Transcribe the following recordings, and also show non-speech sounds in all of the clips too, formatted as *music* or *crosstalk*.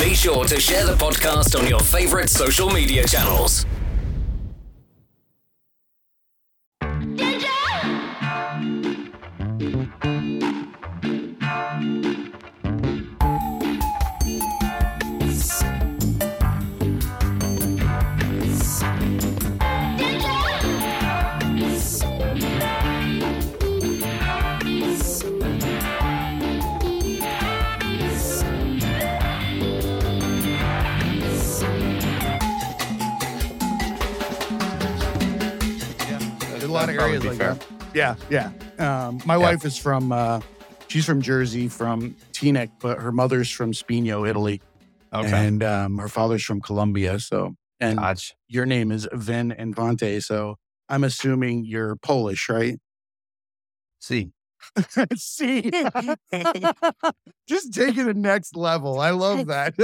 Be sure to share the podcast on your favorite social media channels. Lot of areas like fair. that. Yeah, yeah. Um, my Yeah. wife is from, uh, she's from Jersey, from Teaneck, but her mother's from Spino, Italy, Okay. and um, her father's from Colombia. So, and your name is Vin Infante. So I'm assuming you're Polish, right? See, *laughs* See, *laughs* *laughs* just taking the next level. I love that.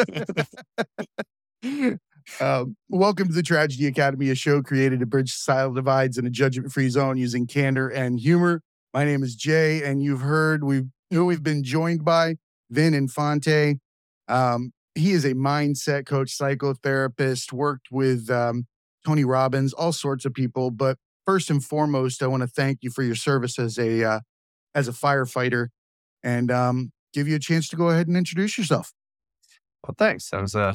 Um, welcome to the Tragedy Academy, a show created to bridge societal divides in a judgment-free zone using candor and humor. My name is Jay, and you've heard we've who we've been joined by Vin Infante. Um, he is a mindset coach, psychotherapist, worked with um, Tony Robbins, all sorts of people. But first and foremost, I want to thank you for your service as a uh, as a firefighter, and um, give you a chance to go ahead and introduce yourself. well, thanks. That was a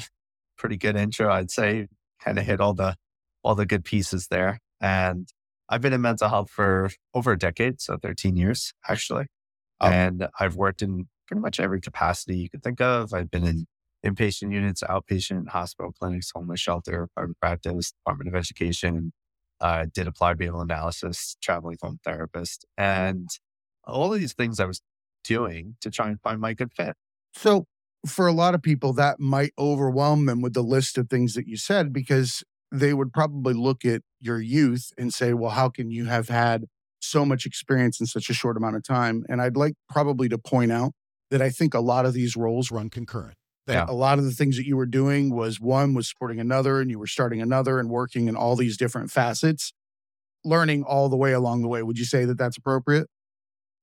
pretty good intro. I'd say kind of hit all the all the good pieces there. And I've been in mental health for over a decade, so 13 years actually. Oh. And I've worked in pretty much every capacity you could think of. I've been in inpatient units, outpatient, hospital clinics, homeless shelter, private practice, Department of Education. Uh, did applied behavioral analysis, traveling home therapist, and all of these things I was doing to try and find my good fit. So, for a lot of people, that might overwhelm them with the list of things that you said because they would probably look at your youth and say, well, how can you have had so much experience in such a short amount of time? And I'd like probably to point out that I think a lot of these roles run concurrent. That Yeah. a lot of the things that you were doing was one was supporting another, and you were starting another and working in all these different facets, learning all the way along the way. Would you say that that's appropriate?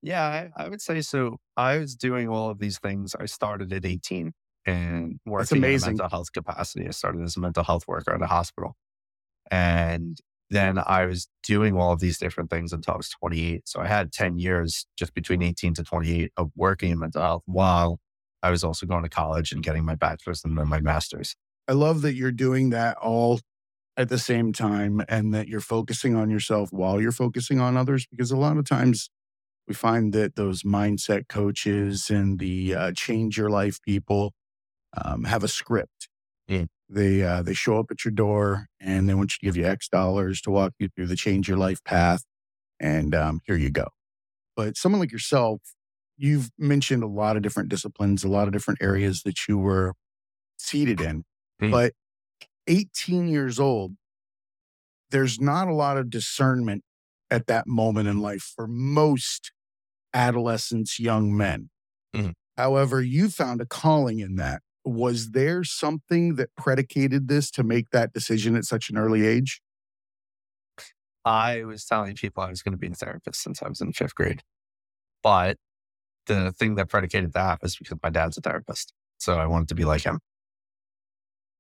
Yeah, I, I would say so. I was doing all of these things. I started at 18 and working in a amazing. mental health capacity. I started as a mental health worker at a hospital. And then I was doing all of these different things until I was 28. So I had 10 years just between 18 to 28 of working in mental health while I was also going to college and getting my bachelor's and then my master's. I love that you're doing that all at the same time and that you're focusing on yourself while you're focusing on others because a lot of times we find that those mindset coaches and the uh, change your life people um, have a script. Yeah. They uh, they show up at your door and they want you to give you X dollars to walk you through the change your life path, and um, here you go. But someone like yourself, you've mentioned a lot of different disciplines, a lot of different areas that you were seated in. Hmm. But 18 years old, there's not a lot of discernment at that moment in life for most adolescents, young men. Mhm. However, you found a calling in that. Was there something that predicated this to make that decision at such an early age? I was telling people I was going to be a therapist since I was in fifth grade. But the thing that predicated that was because my dad's a therapist. So I wanted to be like him.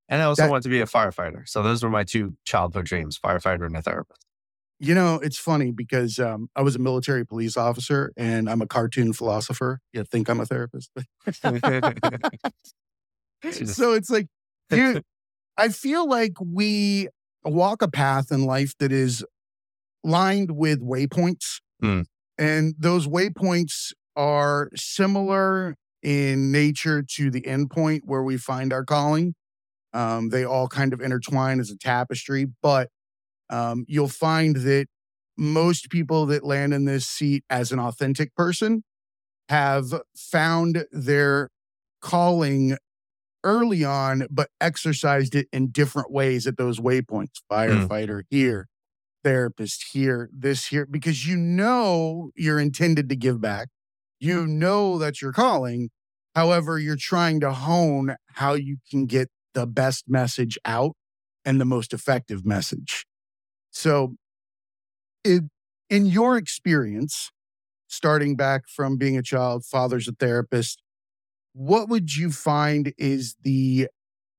And I also That- wanted to be a firefighter. So those were my two childhood dreams firefighter and a therapist. You know, it's funny because um, I was a military police officer and I'm a cartoon philosopher. You think I'm a therapist? *laughs* So it's like, dude, *laughs* I feel like we walk a path in life that is lined with waypoints. Hmm. And those waypoints are similar in nature to the endpoint where we find our calling. Um, they all kind of intertwine as a tapestry, but um, you'll find that most people that land in this seat as an authentic person have found their calling early on, but exercised it in different ways at those waypoints. Firefighter here, therapist here, this here, because you know you're intended to give back. You know that's your calling. However, you're trying to hone how you can get the best message out and the most effective message. So, it, in your experience, starting back from being a child, father's a therapist, what would you find is the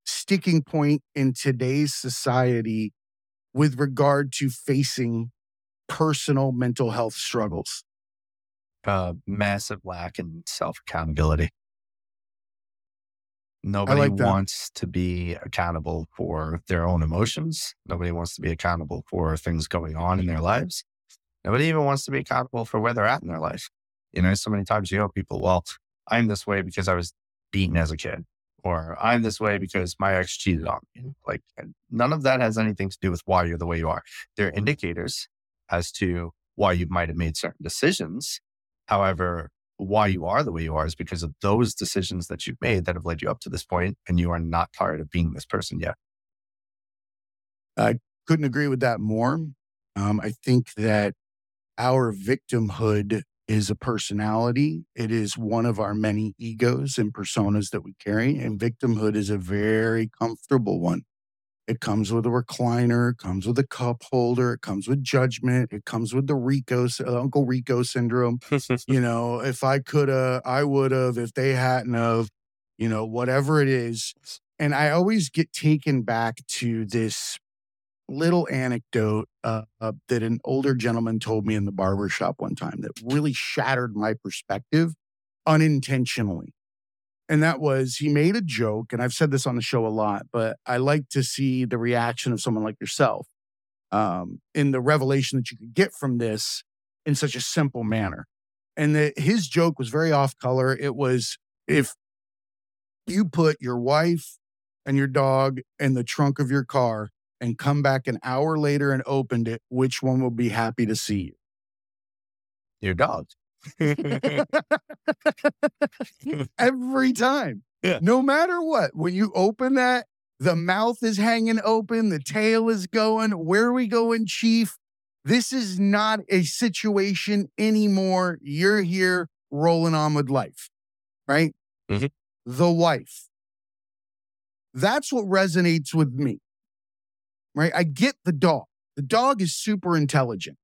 sticking point in today's society with regard to facing personal mental health struggles? Uh, massive lack in self accountability. Nobody like wants to be accountable for their own emotions. Nobody wants to be accountable for things going on in their lives. Nobody even wants to be accountable for where they're at in their life. You know, so many times you hear people, well, I'm this way because I was beaten as a kid, or I'm this way because my ex cheated on me. Like, none of that has anything to do with why you're the way you are. They're indicators as to why you might have made certain decisions. However, why you are the way you are is because of those decisions that you've made that have led you up to this point, and you are not tired of being this person yet. I couldn't agree with that more. Um, I think that our victimhood is a personality. It is one of our many egos and personas that we carry. And victimhood is a very comfortable one. It comes with a recliner, it comes with a cup holder, it comes with judgment, it comes with the Rico, uh, Uncle Rico syndrome. *laughs* you know, if I could have, I would have, if they hadn't of, you know, whatever it is. And I always get taken back to this little anecdote uh, uh, that an older gentleman told me in the barber shop one time that really shattered my perspective unintentionally. And that was he made a joke, and I've said this on the show a lot, but I like to see the reaction of someone like yourself um, in the revelation that you could get from this in such a simple manner. And that his joke was very off color. It was if you put your wife and your dog in the trunk of your car and come back an hour later and opened it, which one will be happy to see you? Your dog. *laughs* *laughs* Every time. Yeah. No matter what, when you open that, the mouth is hanging open, the tail is going. Where are we going, Chief? This is not a situation anymore. You're here rolling on with life, right? Mhm. The wife. That's what resonates with me, right? I get the dog. The dog is super intelligent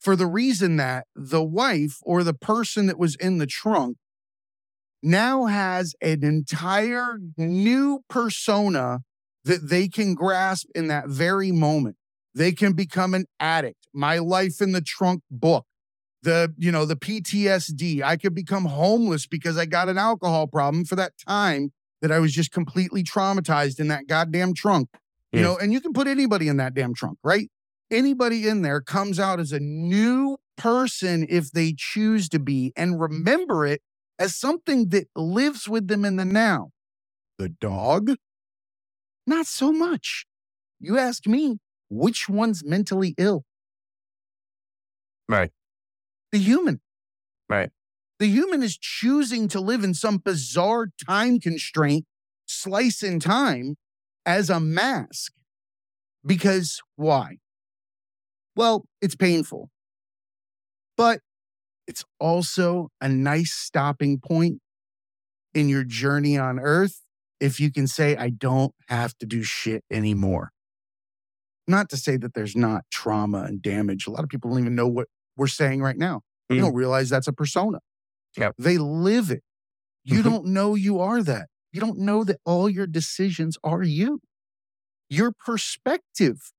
for the reason that the wife or the person that was in the trunk now has an entire new persona that they can grasp in that very moment. They can become an addict. My life in the trunk book, the, you know, the PTSD. I could become homeless because I got an alcohol problem for that time that I was just completely traumatized in that goddamn trunk. You Yeah. know, and you can put anybody in that damn trunk, right? Anybody in there comes out as a new person if they choose to be and remember it as something that lives with them in the now. The dog, not so much. You ask me, which one's mentally ill? Right. The human. Right. The human is choosing to live in some bizarre time constraint, slice in time as a mask. Because why? Well, it's painful, but it's also a nice stopping point in your journey on earth if you can say, I don't have to do shit anymore. Not to say that there's not trauma and damage. A lot of people don't even know what we're saying right now. They Mm. don't realize that's a persona. Yep. They live it. You Mhm. don't know you are that. You don't know that all your decisions are you. Your perspective,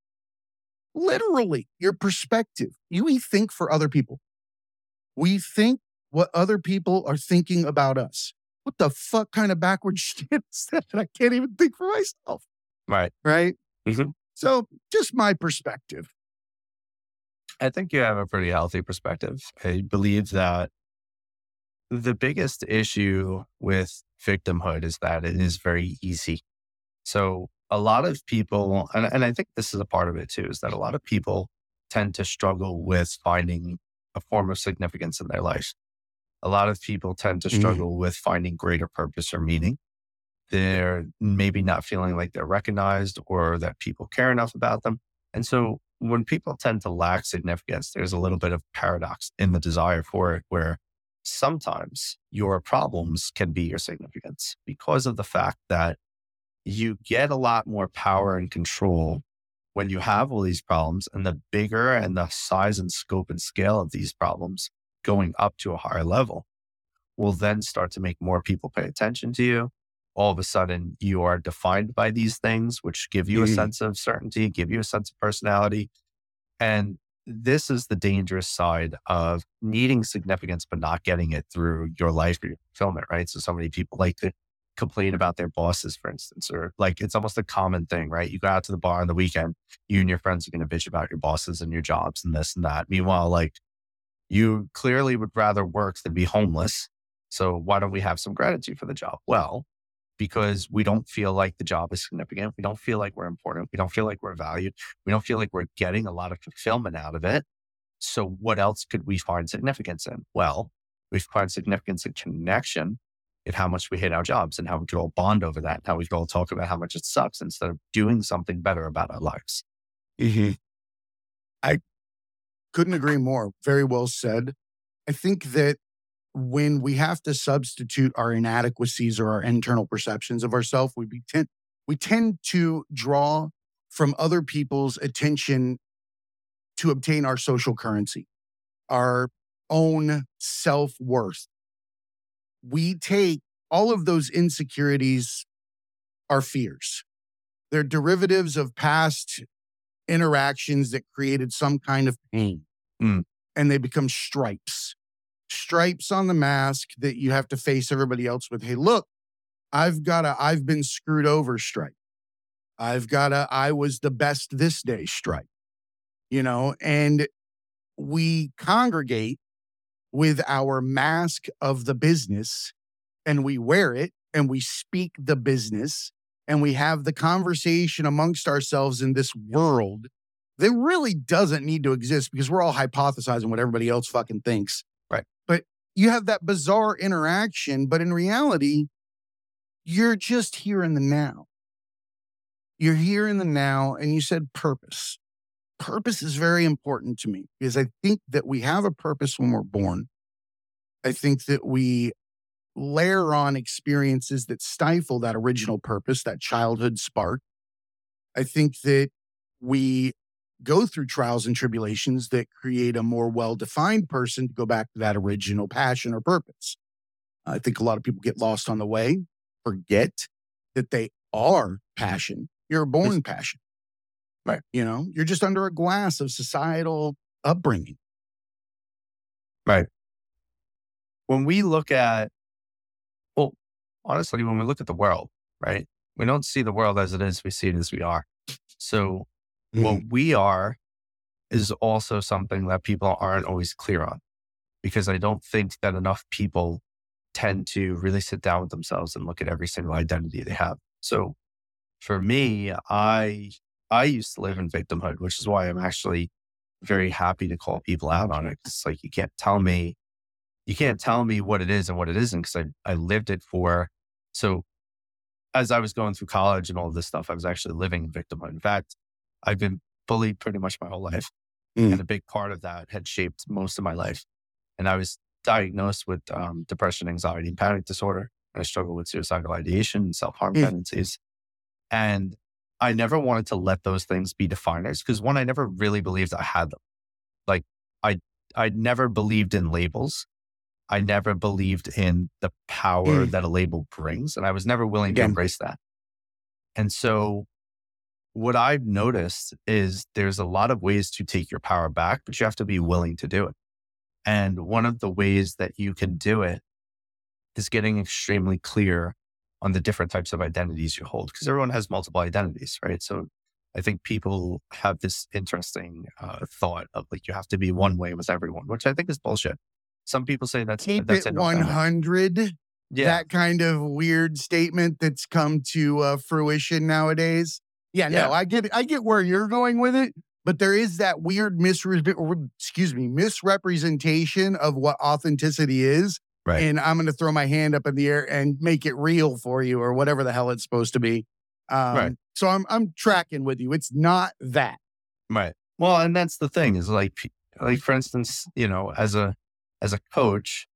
literally, your perspective. You we think for other people. We think what other people are thinking about us. What the fuck kind of backward *laughs* shit is that? I can't even think for myself. Right. Right. Mhm. So, just my perspective. I think you have a pretty healthy perspective. I believe that the biggest issue with victimhood is that it is very easy. So a lot of people, and, and I think this is a part of it too, is that a lot of people tend to struggle with finding a form of significance in their life. A lot of people tend to Mhm. struggle with finding greater purpose or meaning. They're maybe not feeling like they're recognized or that people care enough about them. And so when people tend to lack significance, there's a little bit of paradox in the desire for it, where sometimes your problems can be your significance because of the fact that you get a lot more power and control when you have all these problems and the bigger and the size and scope and scale of these problems going up to a higher level. will then start to make more people pay attention to you. All of a sudden, you are defined by these things, which give you a Mhm. sense of certainty, give you a sense of personality. And this is the dangerous side of needing significance, but not getting it through your life or your fulfillment, right? So, so many people like to complain about their bosses, for instance, or like it's almost a common thing, right? You go out to the bar on the weekend, you and your friends are going to bitch about your bosses and your jobs and this and that. Meanwhile, like you clearly would rather work than be homeless. So why don't we have some gratitude for the job? Well, because we don't feel like the job is significant. We don't feel like we're important. We don't feel like we're valued. We don't feel like we're getting a lot of fulfillment out of it. So what else could we find significance in? Well, we find significance in connection in how much we hate our jobs and how we could all bond over that, and how we could all talk about how much it sucks instead of doing something better about our lives. Mm-hmm. I couldn't agree more. Very well said. I think that when we have to substitute our inadequacies or our internal perceptions of ourselves, we tend we tend to draw from other people's attention to obtain our social currency, our own self worth. We take all of those insecurities, are fears. They're derivatives of past interactions that created some kind of pain. Mm. And they become stripes. Stripes on the mask that you have to face everybody else with. Hey, look, I've got a I've been screwed over stripe. I've got a I was the best this day stripe. You know, and we congregate with our mask of the business and we wear it and we speak the business and we have the conversation amongst ourselves in this world that really doesn't need to exist because we're all hypothesizing what everybody else fucking thinks. Right. But you have that bizarre interaction, but in reality, you're just here in the now. You're here in the now, and you said purpose. Purpose is very important to me because I think that we have a purpose when we're born. I think that we layer on experiences that stifle that original purpose, that childhood spark. I think that we go through trials and tribulations that create a more well defined person to go back to that original passion or purpose. I think a lot of people get lost on the way, forget that they are passion. You're born passion. Right. You know, you're just under a glass of societal upbringing. Right. When we look at, well, honestly, when we look at the world, right, we don't see the world as it is, we see it as we are. So, what mm-hmm. we are is also something that people aren't always clear on because I don't think that enough people tend to really sit down with themselves and look at every single identity they have. So, for me, I I used to live in victimhood, which is why I'm actually very happy to call people out on it. It's like you can't tell me you can't tell me what it is and what it isn't because I, I lived it for so as I was going through college and all this stuff, I was actually living in victimhood. In fact, I've been bullied pretty much my whole life. Mm. And a big part of that had shaped most of my life. And I was diagnosed with um, depression, anxiety, and panic disorder. I struggled with suicidal ideation and self harm Mm. tendencies. And I never wanted to let those things be definers because one, I never really believed I had them. Like I, I never believed in labels. I never believed in the power Mm. that a label brings, and I was never willing to embrace that. And so, what I've noticed is there's a lot of ways to take your power back, but you have to be willing to do it. And one of the ways that you can do it is getting extremely clear on the different types of identities you hold, because everyone has multiple identities, right? So, I think people have this interesting uh, thought of like you have to be one way with everyone, which I think is bullshit. Some people say that's Keep that's it 100. Yeah, That kind of weird statement that's come to uh, fruition nowadays. Yeah, Yeah. no, I get I get where you're going with it, but there is that weird misre- excuse me, misrepresentation of what authenticity is. Right. And I'm going to throw my hand up in the air and make it real for you or whatever the hell it's supposed to be. Um, Right. So I'm I'm tracking with you. It's not that. Right. Well, and that's the thing is like, like for instance, you know, as a as a coach,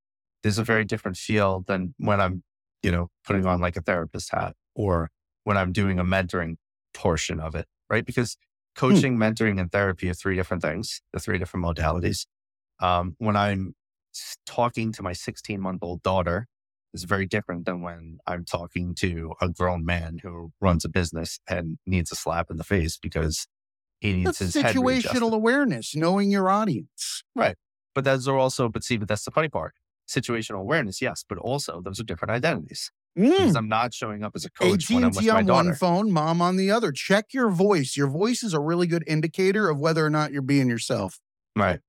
there's a very different feel than when I'm, you know, putting on like a therapist hat or when I'm doing a mentoring portion of it, right? Because coaching, mentoring, and therapy are three different things. The three different modalities. Um, when I'm s- talking to my 16 month old daughter is very different than when I'm talking to a grown man who runs a business and needs a slap in the face because he needs That's his situational awareness, knowing your audience. Right. But those are also, but see, but that's the funny part. Situational awareness, yes, but also those are different identities because Mm. I'm not showing up as a coach when I'm with my on daughter. one phone, mom on the other. Check your voice. Your voice is a really good indicator of whether or not you're being yourself. Right.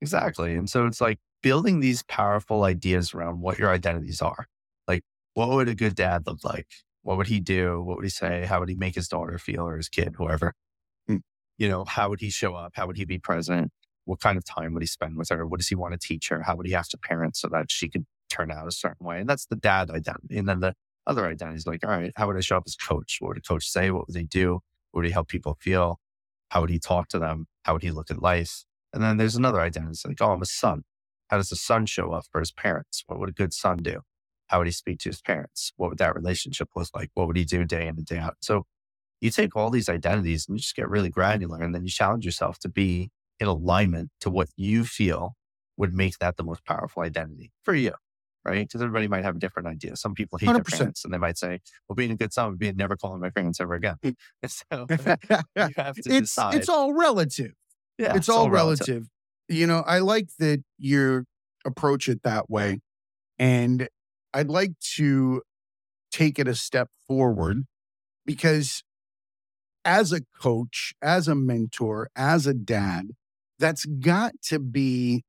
Exactly. And so it's like building these powerful ideas around what your identities are. Like, what would a good dad look like? What would he do? What would he say? How would he make his daughter feel or his kid, whoever? Mm. You know, how would he show up? How would he be present? What kind of time would he spend with her? What does he want to teach her? How would he have to parent so that she could turn out a certain way? And that's the dad identity. And then the other identity is like, all right, how would I show up as coach? What would a coach say? What would they do? What would he help people feel? How would he talk to them? How would he look at life? And then there's another identity. It's like, oh, I'm a son. How does a son show up for his parents? What would a good son do? How would he speak to his parents? What would that relationship look like? What would he do day in and day out? So you take all these identities and you just get really granular and then you challenge yourself to be in alignment to what you feel would make that the most powerful identity for you. Right. Because everybody might have a different idea. Some people hate their 100%. parents and they might say, well, being a good son would be never calling my parents ever again. *laughs* So *laughs* you have to it's decide. it's all relative. yeah, it's, all relative. You know, I like that you approach it that way. And I'd like to take it a step forward because as a coach, as a mentor, as a dad, that's got to be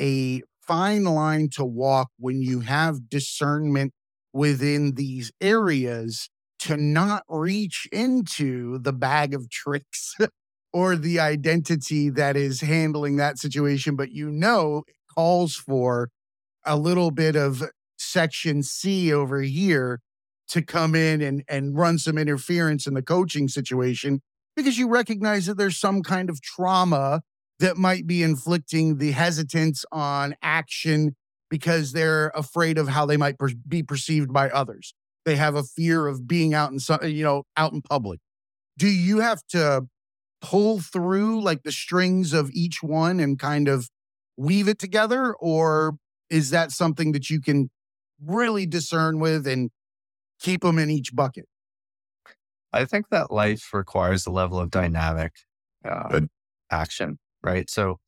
a fine line to walk when you have discernment within these areas to not reach into the bag of tricks *laughs* or the identity that is handling that situation, but you know it calls for a little bit of section C over here to come in and, and run some interference in the coaching situation because you recognize that there's some kind of trauma that might be inflicting the hesitance on action because they're afraid of how they might per- be perceived by others. They have a fear of being out in some, you know, out in public. Do you have to pull through like the strings of each one and kind of weave it together or is that something that you can really discern with and keep them in each bucket I think that life requires a level of dynamic uh, action, right? So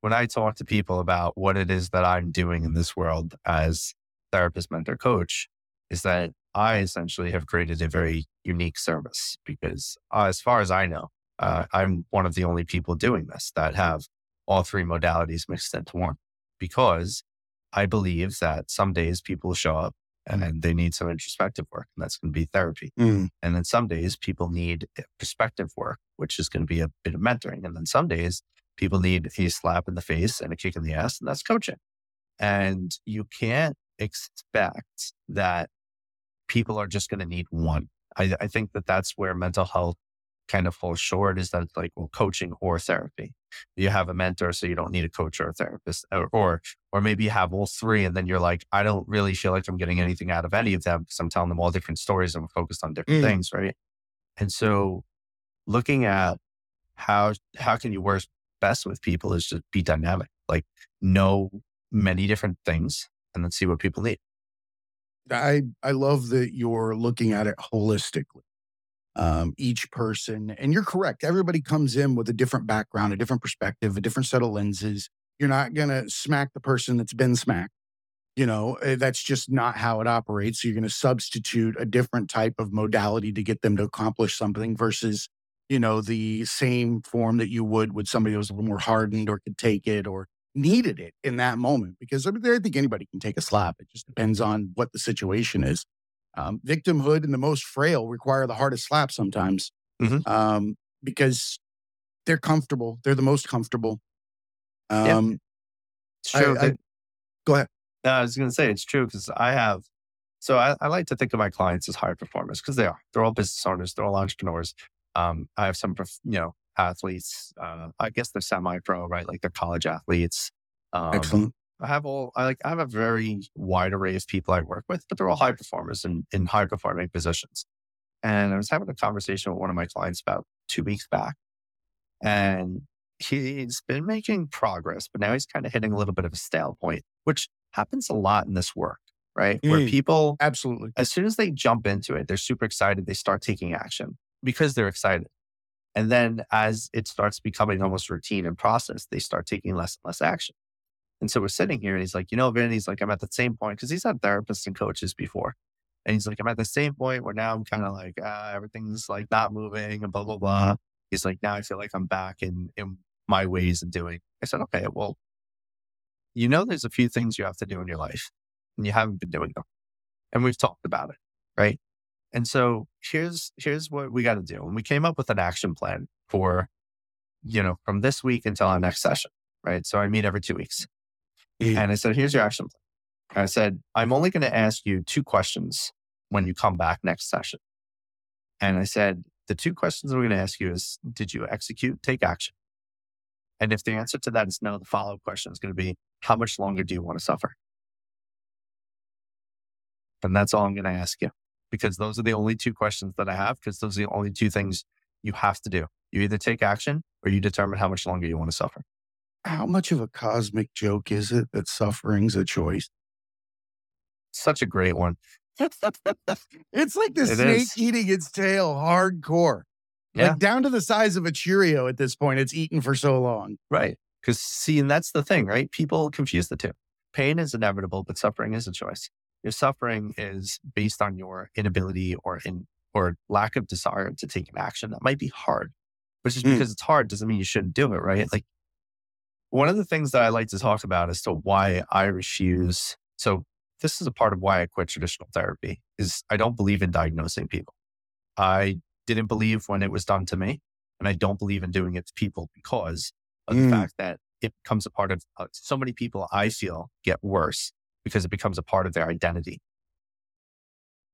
when I talk to people about what it is that I'm doing in this world as therapist, mentor, coach, is that I essentially have created a very unique service because, uh, as far as I know, uh, I'm one of the only people doing this that have all three modalities mixed into one because I believe that some days people show up and they need some introspective work, and that's going to be therapy. And then some days people need perspective work, which is going to be a bit of mentoring. And then some days people need a slap in the face and a kick in the ass, and that's coaching. And you can't expect that people are just going to need one. I, I think that that's where mental health kind of falls short is that like, well, coaching or therapy. You have a mentor, so you don't need a coach or a therapist, or, or, or maybe you have all three, and then you're like, I don't really feel like I'm getting anything out of any of them because I'm telling them all different stories and we're focused on different Mm. things, right? And so, looking at how how can you work best with people is just be dynamic, like know many different things, and then see what people need. I I love that you're looking at it holistically. Um, each person, and you're correct. Everybody comes in with a different background, a different perspective, a different set of lenses. You're not gonna smack the person that's been smacked. You know, eh, that's just not how it operates. So you're gonna substitute a different type of modality to get them to accomplish something versus, you know, the same form that you would with somebody who was a little more hardened or could take it or needed it in that moment because I, mean, I think anybody can take a slap. It just depends on what the situation is. Um, victimhood and the most frail require the hardest slap sometimes Mhm. um, because they're comfortable. They're the most comfortable. Yeah. Um, It's true. I- that- go ahead. No, I was going to say it's true because I have. So I, I like to think of my clients as high performers because they are. They're all business owners. They're all entrepreneurs. Um, I have some, you know, athletes. Uh, I guess they're semi-pro, right? Like they're college athletes. Um, Excellent. I have all. I like. I have a very wide array of people I work with, but they're all high performers in in high performing positions. And I was having a conversation with one of my clients about two weeks back, and he's been making progress, but now he's kind of hitting a little bit of a stale point, which happens a lot in this work, right? Where Mm. people, Absolutely. as soon as they jump into it, they're super excited. They start taking action because they're excited. And then as it starts becoming almost routine and process, they start taking less and less action. And so we're sitting here and he's like, you know, Vin, he's like, I'm at the same point because he's had therapists and coaches before. And he's like, I'm at the same point where now I'm kind of like, uh, everything's like not moving and blah, blah, blah. He's like, now I feel like I'm back in, in my ways of doing. I said, okay, well, you know, there's a few things you have to do in your life and you haven't been doing them. And we've talked about it. Right. And so here's, here's what we got to do. And we came up with an action plan for, you know, from this week until our next session. Right. So I meet every two weeks. And I said, here's your action plan. I said, I'm only going to ask you two questions when you come back next session. And I said, the two questions I'm going to ask you is, did you execute, take action? And if the answer to that is no, the follow up question is going to be, how much longer do you want to suffer? And that's all I'm going to ask you because those are the only two questions that I have because those are the only two things you have to do. You either take action or you determine how much longer you want to suffer. How much of a cosmic joke is it that suffering's a choice? Such a great one. *laughs* It's like the It snake is. eating its tail hardcore. Yeah. Like down to the size of a Cheerio at this point. It's eaten for so long. Right. Because see, and that's the thing, right? People confuse the two. Pain is inevitable, but suffering is a choice. Your suffering is based on your inability or in or lack of desire to take an action. That might be hard, but just Mm. because it's hard doesn't mean you shouldn't do it, right? Like one of the things that I like to talk about as to why I refuse. So this is a part of why I quit traditional therapy is I don't believe in diagnosing people. I didn't believe when it was done to me, and I don't believe in doing it to people because of Mm. the fact that it becomes a part of uh, so many people I feel get worse because it becomes a part of their identity.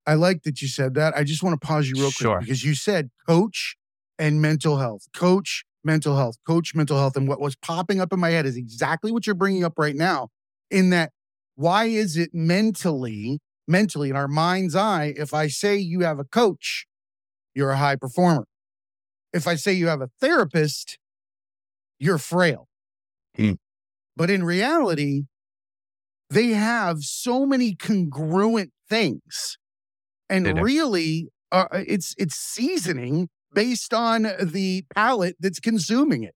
I like that you said that. I just want to pause you real Sure. quick because you said coach and mental health, coach, mental health, coach, mental health. And what was popping up in my head is exactly what you're bringing up right now. In that, why is it mentally, mentally in our mind's eye, if I say you have a coach, you're a high performer. If I say you have a therapist, you're frail. Hmm. But in reality, they have so many congruent things and really uh, it's it's seasoning based on the palate that's consuming it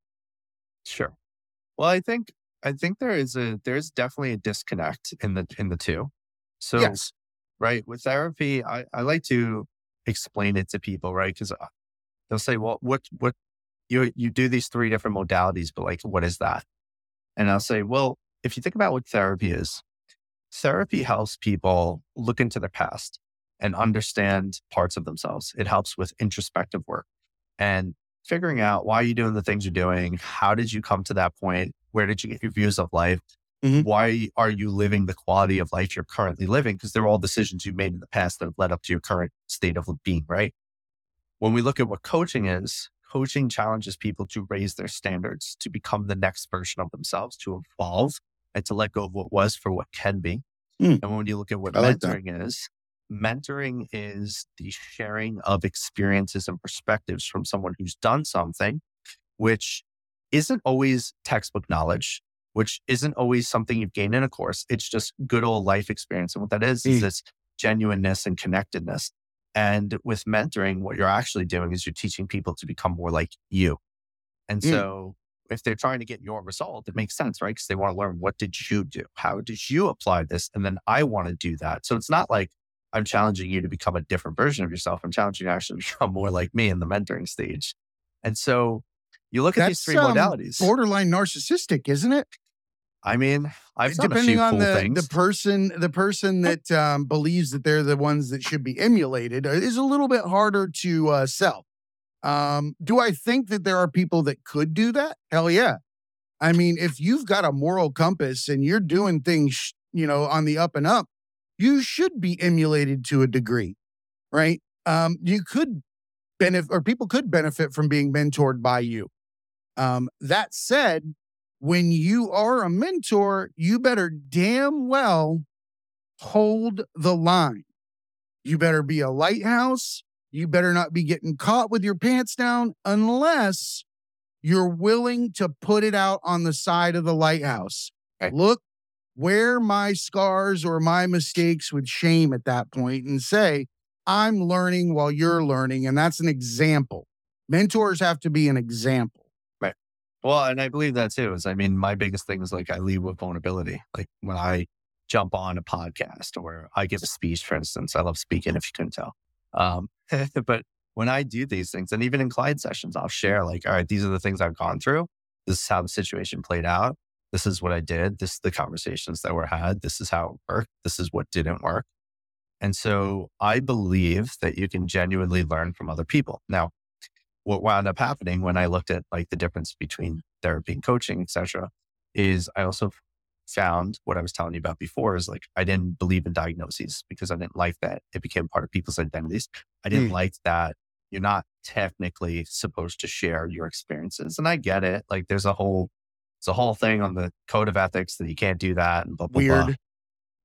Sure. Well, I think I think there is a there's definitely a disconnect in the in the two. So yes right with therapy, I, I like to explain it to people, right? Because uh, they'll say, "Well, what what you you do these three different modalities, but like, what is that?" And I'll say, "Well, if you think about what therapy is, therapy helps people look into their past and understand parts of themselves. It helps with introspective work and figuring out why you're doing the things you're doing. How did you come to that point? Where did you get your views of life? Mhm. Why are you living the quality of life you're currently living? Because they're all decisions you made in the past that have led up to your current state of being, right? When we look at what coaching is, coaching challenges people to raise their standards, to become the next version of themselves, to evolve and to let go of what was for what can be. Hmm. And when you look at what I like mentoring is, mentoring is the sharing of experiences and perspectives from someone who's done something, which isn't always textbook knowledge, which isn't always something you've gained in a course. It's just good old life experience. And what that is, is Mm. this genuineness and connectedness. And with mentoring, what you're actually doing is you're teaching people to become more like you. And Mm. so if they're trying to get your result, it makes sense, right? Because they want to learn what did you do? How did you apply this? And then I want to do that. So it's not like I'm challenging you to become a different version of yourself. I'm challenging you to actually *laughs* become more like me in the mentoring stage. And so you look at these That's, three um, modalities. borderline narcissistic isn't it I mean, I've done a depending few on cool the, things. the person the person that um, believes that they're the ones that should be emulated uh, is a little bit harder to uh, sell um, do i think that there are people that could do that hell yeah i mean if you've got a moral compass and you're doing things you know on the up and up you should be emulated to a degree right um, you could benefit or people could benefit from being mentored by you um, that said when you are a mentor, you better damn well hold the line. You better be a lighthouse. You better not be getting caught with your pants down unless you're willing to put it out on the side of the lighthouse. Right. Look where my scars or my mistakes with shame at that point and say, I'm learning while you're learning. And that's an example. Mentors have to be an example. Right. Well, and I believe that too. Is I mean, my biggest thing is like I lead with vulnerability. Like when I jump on a podcast or I give a speech, for instance, I love speaking. If you couldn't tell, um, *laughs* but when I do these things, and even in client sessions, I'll share like, all right, these are the things I've gone through. This is how the situation played out. This is what I did. This is the conversations that were had. This is how it worked. This is what didn't work. And so I believe that you can genuinely learn from other people. Now, what wound up happening when I looked at like the difference between therapy and coaching, et cetera, is I also found what I was telling you about before is like I didn't believe in diagnoses because I didn't like that it became part of people's identities. I didn't Mm. like that you're not technically supposed to share your experiences. And I get it. Like there's a whole it's a whole thing on the code of ethics that you can't do that and blah blah Weird. blah.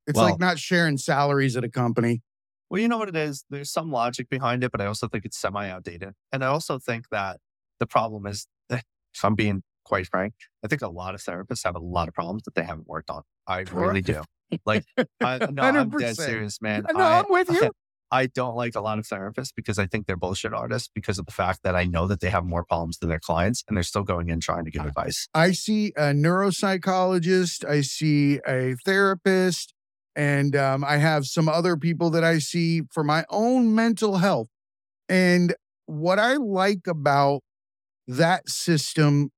It's Well- like not sharing salaries at a company. Well, you know what it is? There's some logic behind it, but I also think it's semi outdated. And I also think that the problem is, that, *laughs* if I'm being quite frank, I think a lot of therapists have a lot of problems that they haven't worked on. I really do. Like, I, *laughs* no, I'm dead serious, man. No, I'm with *laughs* you. I don't like a lot of therapists because I think they're bullshit artists because of the fact that I know that they have more problems than their clients and they're still going in trying to give advice. I see a neuropsychologist, I see a therapist, and um, I have some other people that I see for my own mental health. And what I like about that system,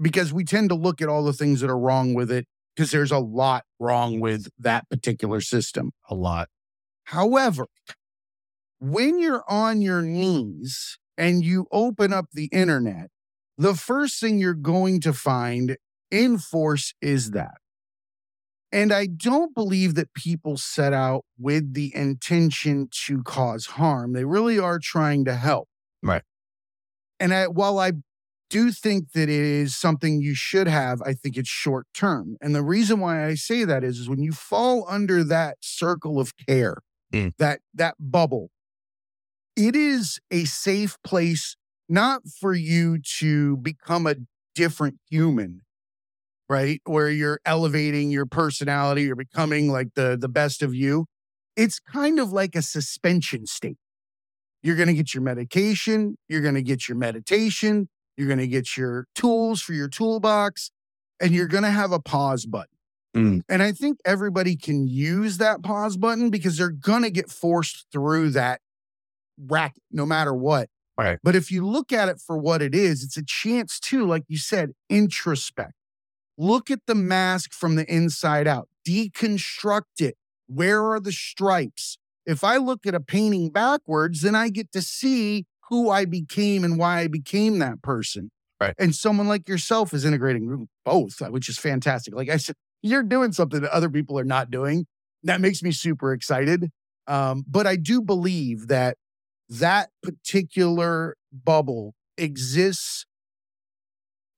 because we tend to look at all the things that are wrong with it, because there's a lot wrong with that particular system. A lot. However, when you're on your knees and you open up the internet, the first thing you're going to find in force is that. And I don't believe that people set out with the intention to cause harm. They really are trying to help. Right. And I, while I do think that it is something you should have, I think it's short term. And the reason why I say that is, is when you fall under that circle of care, Mm. that that bubble, it is a safe place not for you to become a different human, right? Where you're elevating your personality, you're becoming like the the best of you. It's kind of like a suspension state. You're going to get your medication, you're going to get your meditation, you're going to get your tools for your toolbox, and you're going to have a pause button. Mm. And I think everybody can use that pause button because they're going to get forced through that rack no matter what. Right. But if you look at it for what it is, it's a chance to, like you said, introspect. Look at the mask from the inside out, deconstruct it. Where are the stripes? If I look at a painting backwards, then I get to see who I became and why I became that person. Right. And someone like yourself is integrating both, which is fantastic. Like I said, you're doing something that other people are not doing. That makes me super excited. Um, but I do believe that that particular bubble exists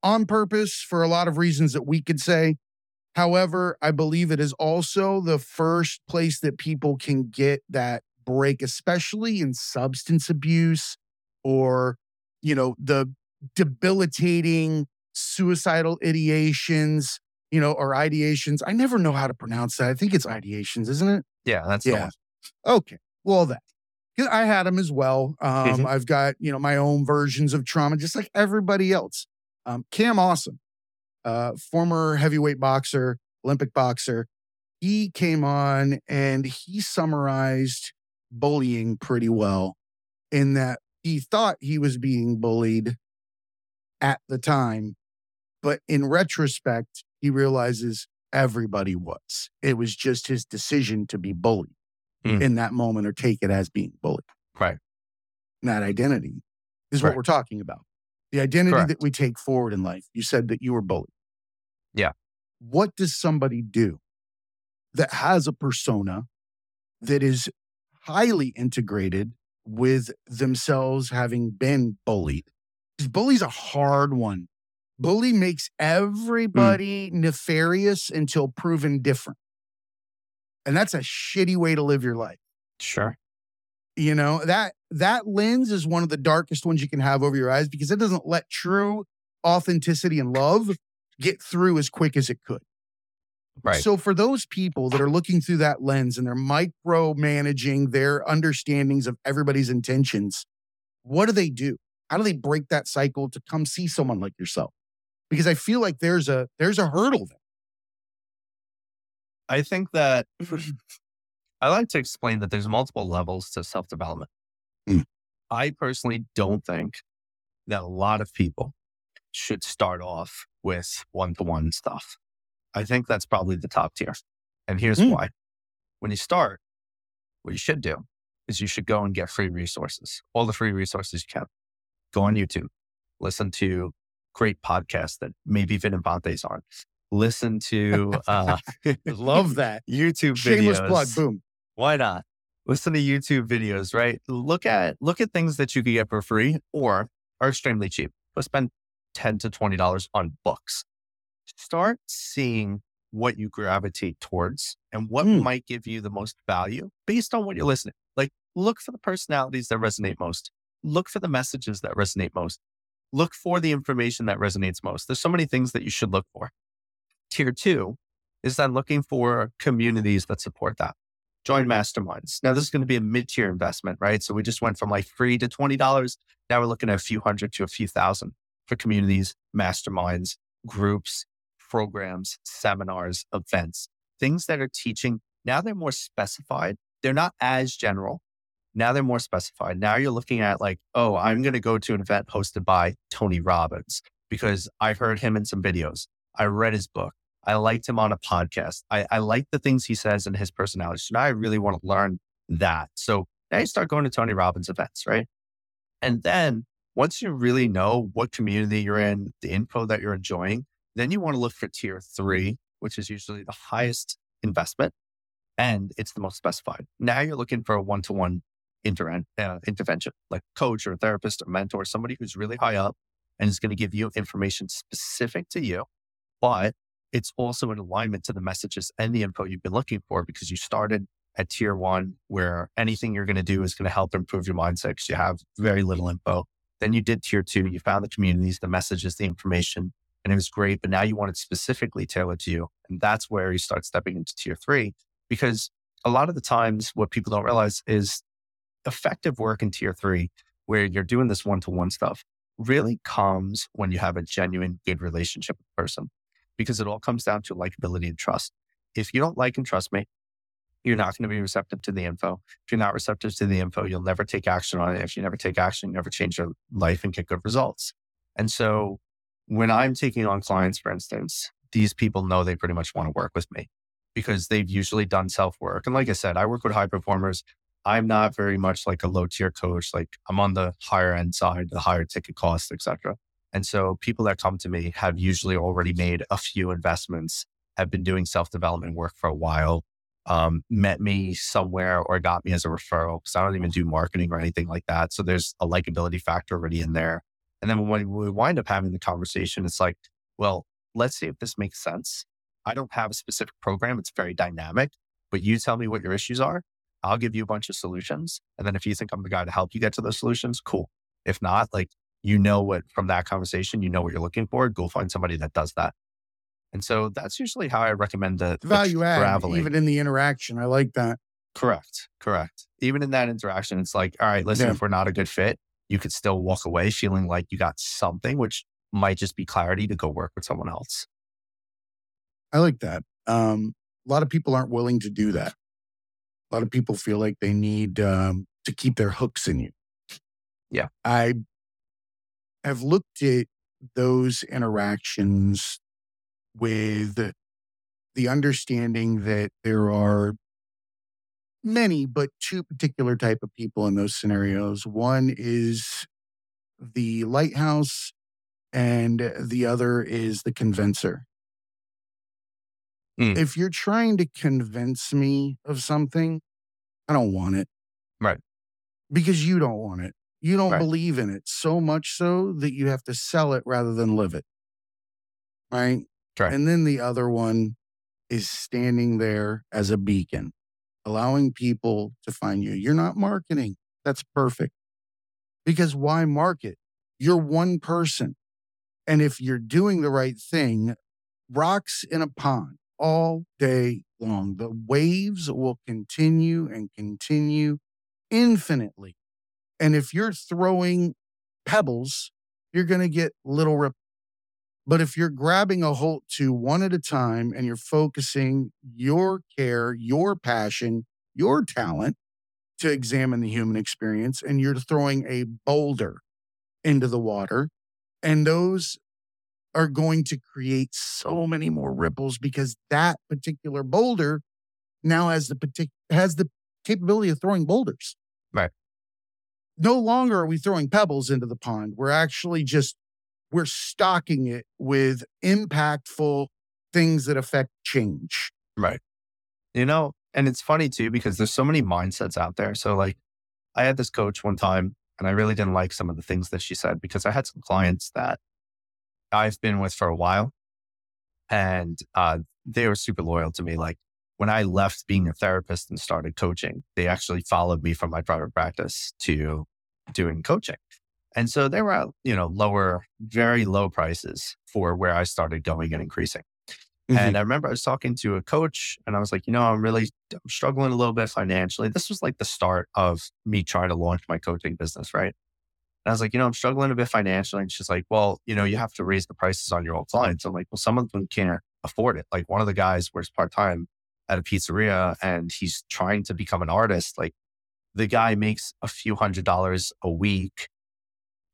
on purpose for a lot of reasons that we could say. However, I believe it is also the first place that people can get that break, especially in substance abuse or, you know, the debilitating suicidal ideations, you know, or ideations. I never know how to pronounce that. I think it's ideations, isn't it? Yeah, that's Yeah. Okay. Well, that. I had them as well. Um, Mhm. I've got you know my own versions of trauma, just like everybody else. Um, Cam Awesome, uh, former heavyweight boxer, Olympic boxer, he came on and he summarized bullying pretty well in that he thought he was being bullied at the time, but in retrospect, he realizes everybody was. It was just his decision to be bullied Mm. in that moment or take it as being bullied. Right. And that identity is what we're talking about. The identity that we take forward in life. You said that you were bullied. Yeah. What does somebody do that has a persona that is highly integrated with themselves having been bullied? Because bully's a hard one. Bully makes mm. everybody nefarious until proven different. And that's a shitty way to live your life. Sure. You know, that that lens is one of the darkest ones you can have over your eyes because it doesn't let true authenticity and love get through as quick as it could. Right. So for those people that are looking through that lens and they're micromanaging their understandings of everybody's intentions, what do they do? How do they break that cycle to come see someone like yourself? Because I feel like there's a there's a hurdle there. I think that *laughs* I like to explain that there's multiple levels to self development. Mm. I personally don't think that a lot of people should start off with one to one stuff. I think that's probably the top tier. And here's Mm. why. When you start, what you should do is you should go and get free resources, all the free resources you can. Go on YouTube, listen to great podcasts that maybe Vin Infante's on. Listen to *laughs* uh, Love that. YouTube Shameless videos. plug. Boom. Why not? Listen to YouTube videos, right? Look at look at things that you can get for free or are extremely cheap. But spend ten to twenty dollars on books. Start seeing what you gravitate towards and what Mm. might give you the most value based on what you're listening. Like look for the personalities that resonate most. Look for the messages that resonate most. Look for the information that resonates most. There's so many things that you should look for. Tier two is then looking for communities that support that join masterminds. Now, this is going to be a mid tier investment, right? So we just went from like free to $20. Now we're looking at a few hundred to a few thousand for communities, masterminds, groups, programs, seminars, events, things that are teaching. Now they're more specified. They're not as general. Now they're more specified. Now you're looking at like, oh, I'm going to go to an event hosted by Tony Robbins because I heard him in some videos. I read his book. I liked him on a podcast. I, I like the things he says and his personality. So now I really want to learn that. So now you start going to Tony Robbins events, right? And then once you really know what community you're in, the info that you're enjoying, then you want to look for tier three, which is usually the highest investment and it's the most specified. Now you're looking for a one to one Uh, intervention, like coach or therapist or mentor, somebody who's really high up and is going to give you information specific to you, but it's also in alignment to the messages and the info you've been looking for because you started at tier one where anything you're going to do is going to help improve your mindset because you have very little info. Then you did tier two, you found the communities, the messages, the information, and it was great. But now you want it specifically tailored to you. And that's where you start stepping into tier three because a lot of the times what people don't realize is effective work in tier three, where you're doing this one to one stuff, really comes when you have a genuine good relationship with the person because it all comes down to likability and trust. If you don't like and trust me, you're not going to be receptive to the info. If you're not receptive to the info, you'll never take action on it. If you never take action, you never change your life and get good results. And so when I'm taking on clients, for instance, these people know they pretty much want to work with me because they've usually done self work. And like I said, I work with high performers. I'm not very much like a low tier coach. Like I'm on the higher end side, the higher ticket cost, etc. And so people that come to me have usually already made a few investments, have been doing self development work for a while, um, met me somewhere or got me as a referral because I don't even do marketing or anything like that. So there's a likability factor already in there. And then when we wind up having the conversation, it's like, well, let's see if this makes sense. I don't have a specific program. It's very dynamic, but you tell me what your issues are. I'll give you a bunch of solutions. And then if you think I'm the guy to help you get to those solutions, cool. If not, like, you know what from that conversation, you know what you're looking for. Go find somebody that does that. And so that's usually how I recommend the, The value the add, traveling. even in the interaction. I like that. Correct. Correct. Even in that interaction, it's like, all right, listen, Yeah. if we're not a good fit, you could still walk away feeling like you got something, which might just be clarity to go work with someone else. I like that. Um, a lot of people aren't willing to do that. A lot of people feel like they need um, to keep their hooks in you. Yeah. I have looked at those interactions with the understanding that there are many, but two particular type of people in those scenarios. One is the lighthouse, and the other is the convincer. Mm. If you're trying to convince me of something, I don't want it. Right. Because you don't want it. You don't Right. believe in it so much so that you have to sell it rather than live it. Right. Right. And then the other one is standing there as a beacon, allowing people to find you. You're not marketing. That's perfect. Because why market? You're one person. And if you're doing the right thing, rocks in a pond all day long, the waves will continue and continue infinitely. And if you're throwing pebbles, you're going to get little rip. But if you're grabbing a hold to one at a time and you're focusing your care, your passion, your talent to examine the human experience, and you're throwing a boulder into the water, and those are going to create so many more ripples because that particular boulder now has the partic- has the capability of throwing boulders. Right. No longer are we throwing pebbles into the pond. We're actually just we're stocking it with impactful things that affect change. Right. You know, and it's funny too because there's so many mindsets out there. So like I had this coach one time and I really didn't like some of the things that she said because I had some clients that I've been with for a while and uh, they were super loyal to me. Like when I left being a therapist and started coaching, they actually followed me from my private practice to doing coaching. And so they were at, you know, lower, very low prices for where I started going and increasing. Mm-hmm. And I remember I was talking to a coach and I was like, you know, I'm really I'm struggling a little bit financially. This was like the start of me trying to launch my coaching business, right? And I was like, you know, I'm struggling a bit financially. And she's like, well, you know, you have to raise the prices on your old clients. I'm like, well, some of them can't afford it. Like one of the guys works part time at a pizzeria and he's trying to become an artist. Like the guy makes a few hundred dollars a week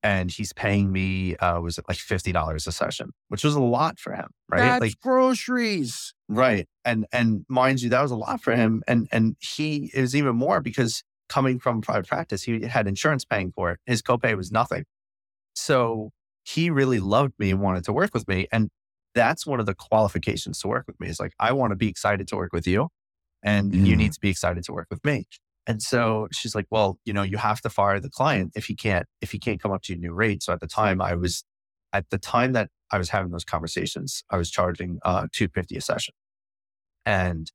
and he's paying me, uh, was it like $50 a session, which was a lot for him, right? That's like groceries. Right. And, and mind you, that was a lot for him. And, and he is even more because coming from private practice, he had insurance paying for it. His copay was nothing. So he really loved me and wanted to work with me. And that's one of the qualifications to work with me is like, I want to be excited to work with you and mm. you need to be excited to work with me. And so she's like, well, you know, you have to fire the client if he can't, if he can't come up to your new rate. So at the time I was, at the time that I was having those conversations, I was charging uh, 250 a session. And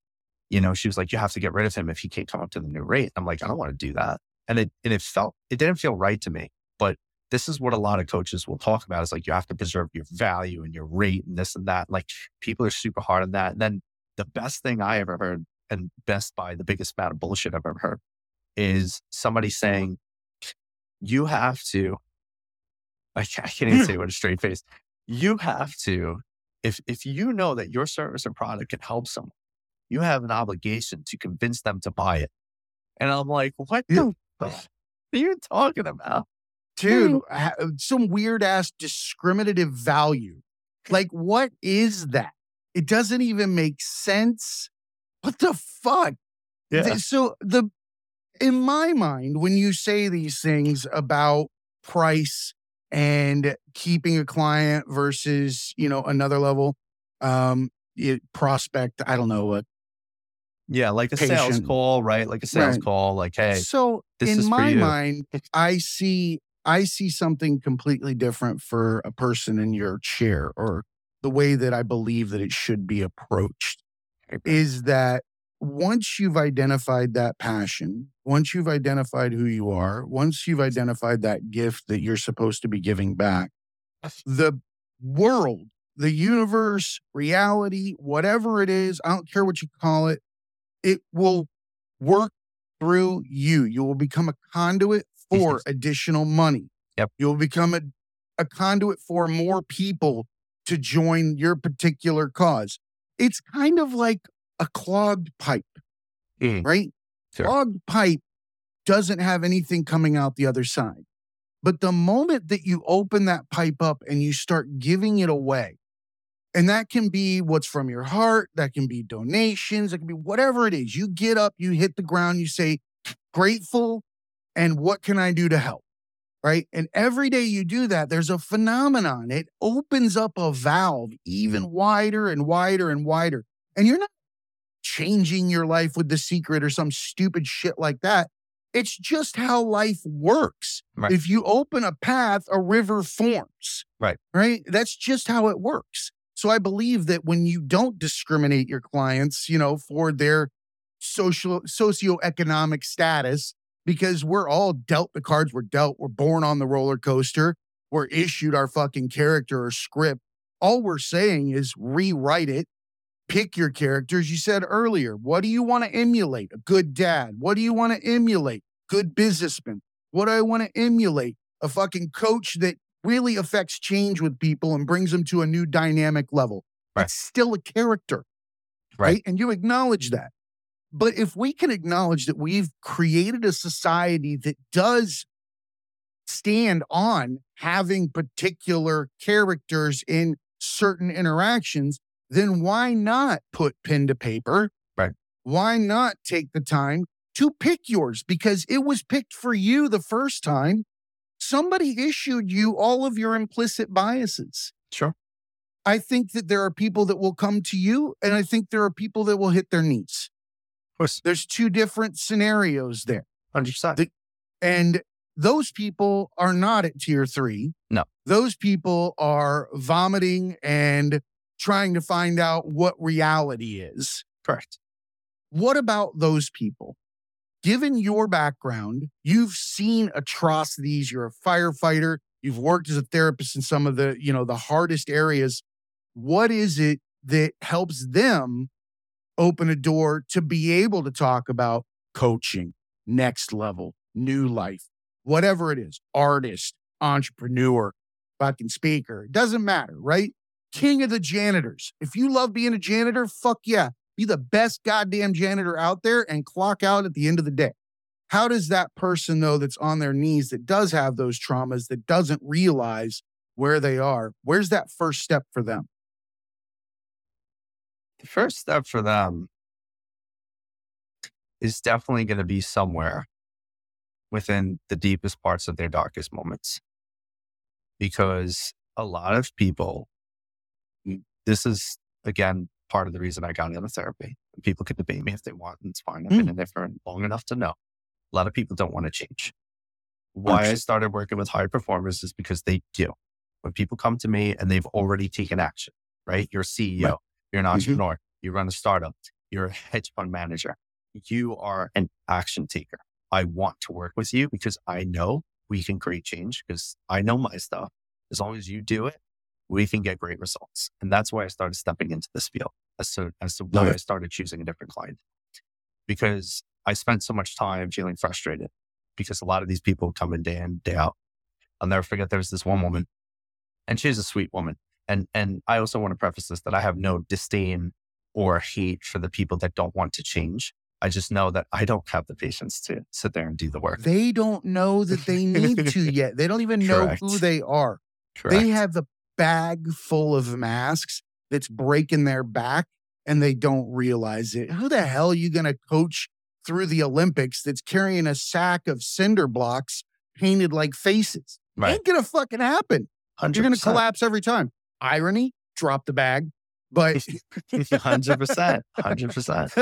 you know, she was like, you have to get rid of him if he can't come up to the new rate. I'm like, I don't want to do that. And it, and it felt, it didn't feel right to me. But this is what a lot of coaches will talk about is like, you have to preserve your value and your rate and this and that. Like people are super hard on that. And then the best thing I ever heard and best by the biggest amount of bullshit I've ever heard is somebody saying, you have to, I can't, I can't even say what *laughs* a straight face. You have to, if, if you know that your service or product can help someone, you have an obligation to convince them to buy it. And I'm like, what the fuck are you talking about? Dude, uh, some weird ass discriminative value. Like, what is that? It doesn't even make sense. What the fuck? Yeah. So the in my mind, when you say these things about price and keeping a client versus, you know, another level, um, it, prospect, I don't know what yeah, like a patient. sales call, right? Like a sales right. call, like, hey. So in my mind, I see I see something completely different for a person in your chair or the way that I believe that it should be approached is that once you've identified that passion, once you've identified who you are, once you've identified that gift that you're supposed to be giving back, the world, the universe, reality, whatever it is, I don't care what you call it, it will work through you. You will become a conduit for additional money. Yep. You'll become a, a conduit for more people to join your particular cause. It's kind of like a clogged pipe, mm. right? Sure. Clogged pipe doesn't have anything coming out the other side. But the moment that you open that pipe up and you start giving it away, and that can be what's from your heart, that can be donations, it can be whatever it is. You get up, you hit the ground, you say, grateful, and what can I do to help? Right. And every day you do that, there's a phenomenon. It opens up a valve even wider and wider and wider. And you're not changing your life with the secret or some stupid shit like that. It's just how life works. Right. If you open a path, a river forms. Right. Right. That's just how it works. So I believe that when you don't discriminate your clients, you know, for their social socioeconomic status, because we're all dealt the cards we're dealt, we're born on the roller coaster. we're issued our fucking character or script. All we're saying is rewrite it, pick your characters. You said earlier, what do you want to emulate? A good dad. What do you want to emulate? Good businessman. What do I want to emulate? A fucking coach that really affects change with people and brings them to a new dynamic level. Right. It's still a character. Right. right? And you acknowledge that. But if we can acknowledge that we've created a society that does stand on having particular characters in certain interactions, then why not put pen to paper? Right. Why not take the time to pick yours? Because it was picked for you the first time. Somebody issued you all of your implicit biases. Sure. I think that there are people that will come to you, and I think there are people that will hit their knees. Of course. There's two different scenarios there. 100%. The- And those people are not at tier three. No. Those people are vomiting and trying to find out what reality is. Correct. What about those people? Given your background, you've seen atrocities, you're a firefighter, you've worked as a therapist in some of the, you know, the hardest areas. What is it that helps them open a door to be able to talk about coaching, next level, new life, whatever it is, artist, entrepreneur, fucking speaker, it doesn't matter, right? King of the janitors. If you love being a janitor, fuck yeah. Be the best goddamn janitor out there and clock out at the end of the day. How does that person, though, that's on their knees, that does have those traumas, that doesn't realize where they are, where's that first step for them? The first step for them is definitely going to be somewhere within the deepest parts of their darkest moments. Because a lot of people, this is again part of the reason I got into therapy. People can debate me if they want, and it's fine. I've been in there for long enough to know. A lot of people don't want to change. Why I started working with high performers is because they do. When people come to me and they've already taken action, right? You're a CEO, Right. you're an Mhm. entrepreneur, you run a startup, you're a hedge fund manager, you are an action taker. I want to work with you because I know we can create change because I know my stuff. As long as you do it, we can get great results. And that's why I started stepping into this field as to, as to why I started choosing a different client. Because I spent so much time feeling frustrated because a lot of these people come in day in, day out. I'll never forget there was this one woman and she's a sweet woman. And, and I also want to preface this that I have no disdain or hate for the people that don't want to change. I just know that I don't have the patience to sit there and do the work. They don't know that they need to *laughs* yet. They don't even know Correct. who they are. Correct. They have the bag full of masks that's breaking their back and they don't realize it. Who the hell are you going to coach through the Olympics that's carrying a sack of cinder blocks painted like faces? Right. Ain't going to fucking happen. You're going to collapse every time. Irony, drop the bag. But *laughs* Hundred percent, hundred percent.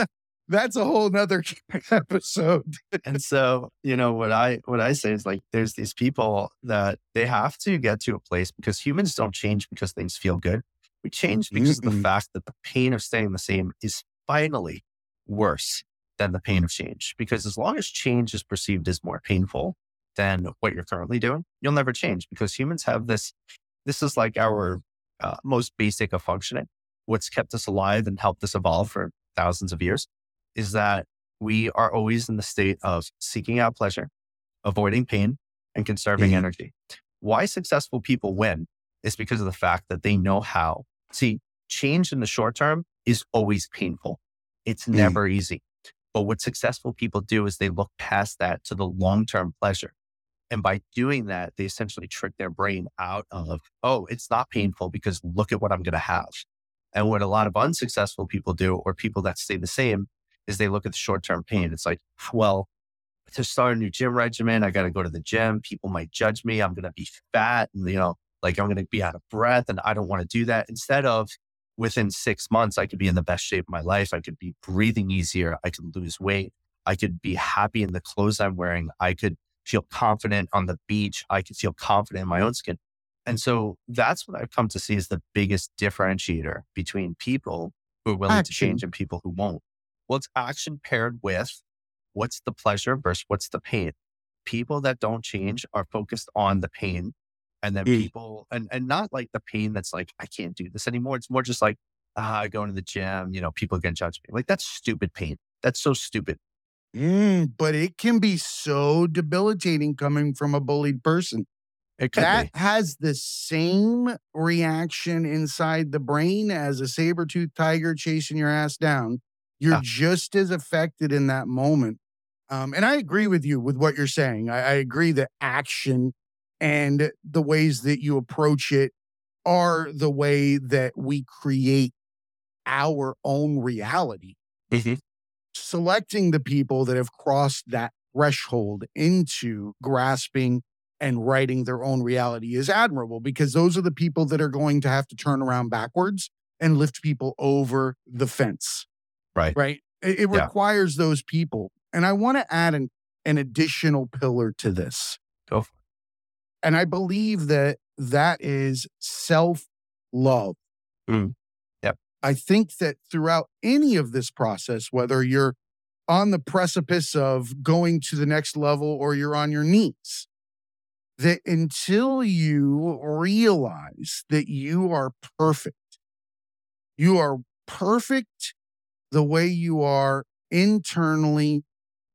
That's a whole nother *laughs* episode. And so, you know, what I what I say is like, there's these people that they have to get to a place because humans don't change because things feel good. We change because of Mm-mm. the fact that the pain of staying the same is finally worse than the pain of change. Because as long as change is perceived as more painful than what you're currently doing, you'll never change because humans have this. This is like our uh, most basic of functioning. What's kept us alive and helped us evolve for thousands of years is that we are always in the state of seeking out pleasure, avoiding pain, and conserving Mhm. energy. Why successful people win is because of the fact that they know how. See, change in the short term is always painful. It's Mhm. never easy. But what successful people do is they look past that to the long term pleasure. And by doing that, they essentially trick their brain out of, oh, it's not painful because look at what I'm going to have. And what a lot of unsuccessful people do, or people that stay the same, is they look at the short term pain. It's like, well, to start a new gym regimen, I got to go to the gym. People might judge me. I'm going to be fat and, you know, like I'm going to be out of breath and I don't want to do that. Instead of within six months, I could be in the best shape of my life. I could be breathing easier. I could lose weight. I could be happy in the clothes I'm wearing. I could feel confident on the beach. I could feel confident in my own skin. And so that's what I've come to see as the biggest differentiator between people who are willing to change and people who won't. Well, it's action paired with what's the pleasure versus what's the pain. People that don't change are focused on the pain And then Mm. people, and, and not like the pain that's like, I can't do this anymore. It's more just like, ah, going to the gym, you know, people can judge me. Like, that's stupid pain. That's so stupid. Mm, but it can be so debilitating coming from a bullied person. That be. has the same reaction inside the brain as a saber-toothed tiger chasing your ass down. You're Yeah. just as affected in that moment. Um, and I agree with you with what you're saying. I, I agree that action and the ways that you approach it are the way that we create our own reality Mhm. selecting the people that have crossed that threshold into grasping and writing their own reality is admirable because those are the people that are going to have to turn around backwards and lift people over the fence. Right. Right. It, it Yeah. requires those people. And I want to add an, an additional pillar to this. Go for And I believe that that is self love. Mm. Yep. I think that throughout any of this process, whether you're on the precipice of going to the next level or you're on your knees, that until you realize that you are perfect, you are perfect the way you are internally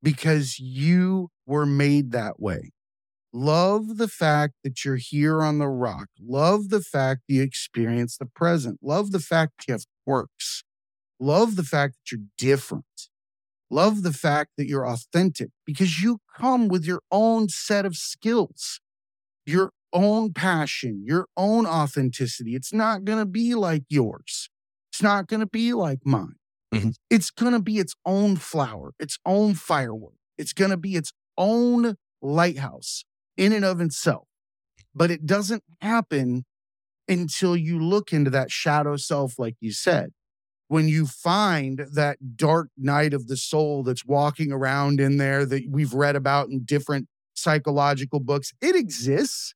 because you were made that way. Love the fact that you're here on the rock. Love the fact you experience the present. Love the fact you have quirks. Love the fact that you're different. Love the fact that you're authentic because you come with your own set of skills, your own passion, your own authenticity. It's not going to be like yours. It's not going to be like mine. Mhm. It's going to be its own flower, its own firework. It's going to be its own lighthouse in and of itself. But it doesn't happen until you look into that shadow self, like you said. When you find that dark night of the soul that's walking around in there that we've read about in different psychological books, it exists.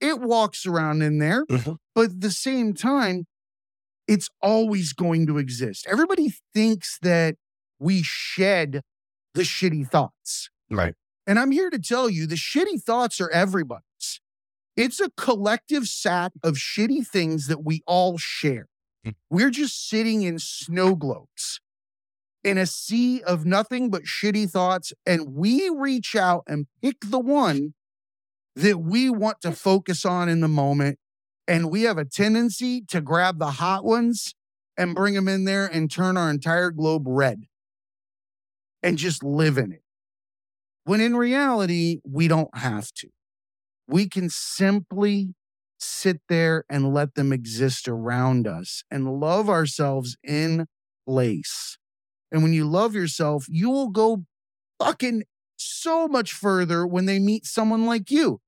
It walks around in there. Mhm. But at the same time, it's always going to exist. Everybody thinks that we shed the shitty thoughts. Right. And I'm here to tell you the shitty thoughts are everybody's. It's a collective sack of shitty things that we all share. Mm. We're just sitting in snow globes in a sea of nothing but shitty thoughts. And we reach out and pick the one that we want to focus on in the moment. And we have a tendency to grab the hot ones and bring them in there and turn our entire globe red and just live in it. When in reality, we don't have to. We can simply sit there and let them exist around us and love ourselves in place. And when you love yourself, you will go fucking so much further when they meet someone like you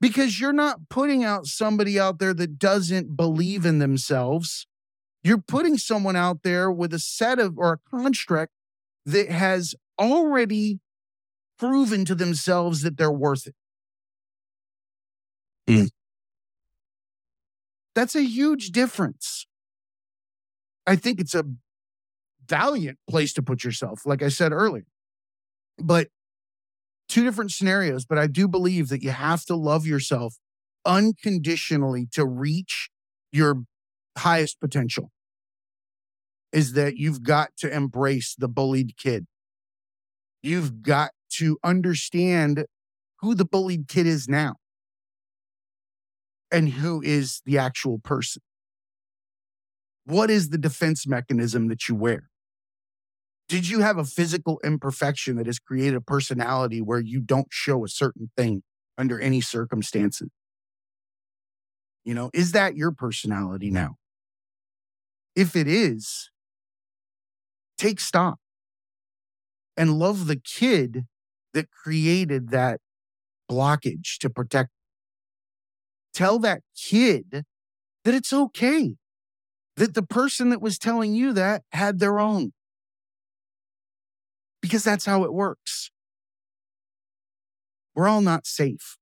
because you're not putting out somebody out there that doesn't believe in themselves. You're putting someone out there with a set of or a construct that has already proven to themselves that they're worth it. Mm. That's a huge difference. I think it's a valiant place to put yourself, like I said earlier. But two different scenarios, but I do believe that you have to love yourself unconditionally to reach your highest potential. Is that you've got to embrace the bullied kid. You've got to understand who the bullied kid is now and who is the actual person. What is the defense mechanism that you wear? Did you have a physical imperfection that has created a personality where you don't show a certain thing under any circumstances? You know, is that your personality now? If it is, take stock and love the kid that created that blockage to protect. Tell that kid that it's okay, that the person that was telling you that had their own because that's how it works. We're all not safe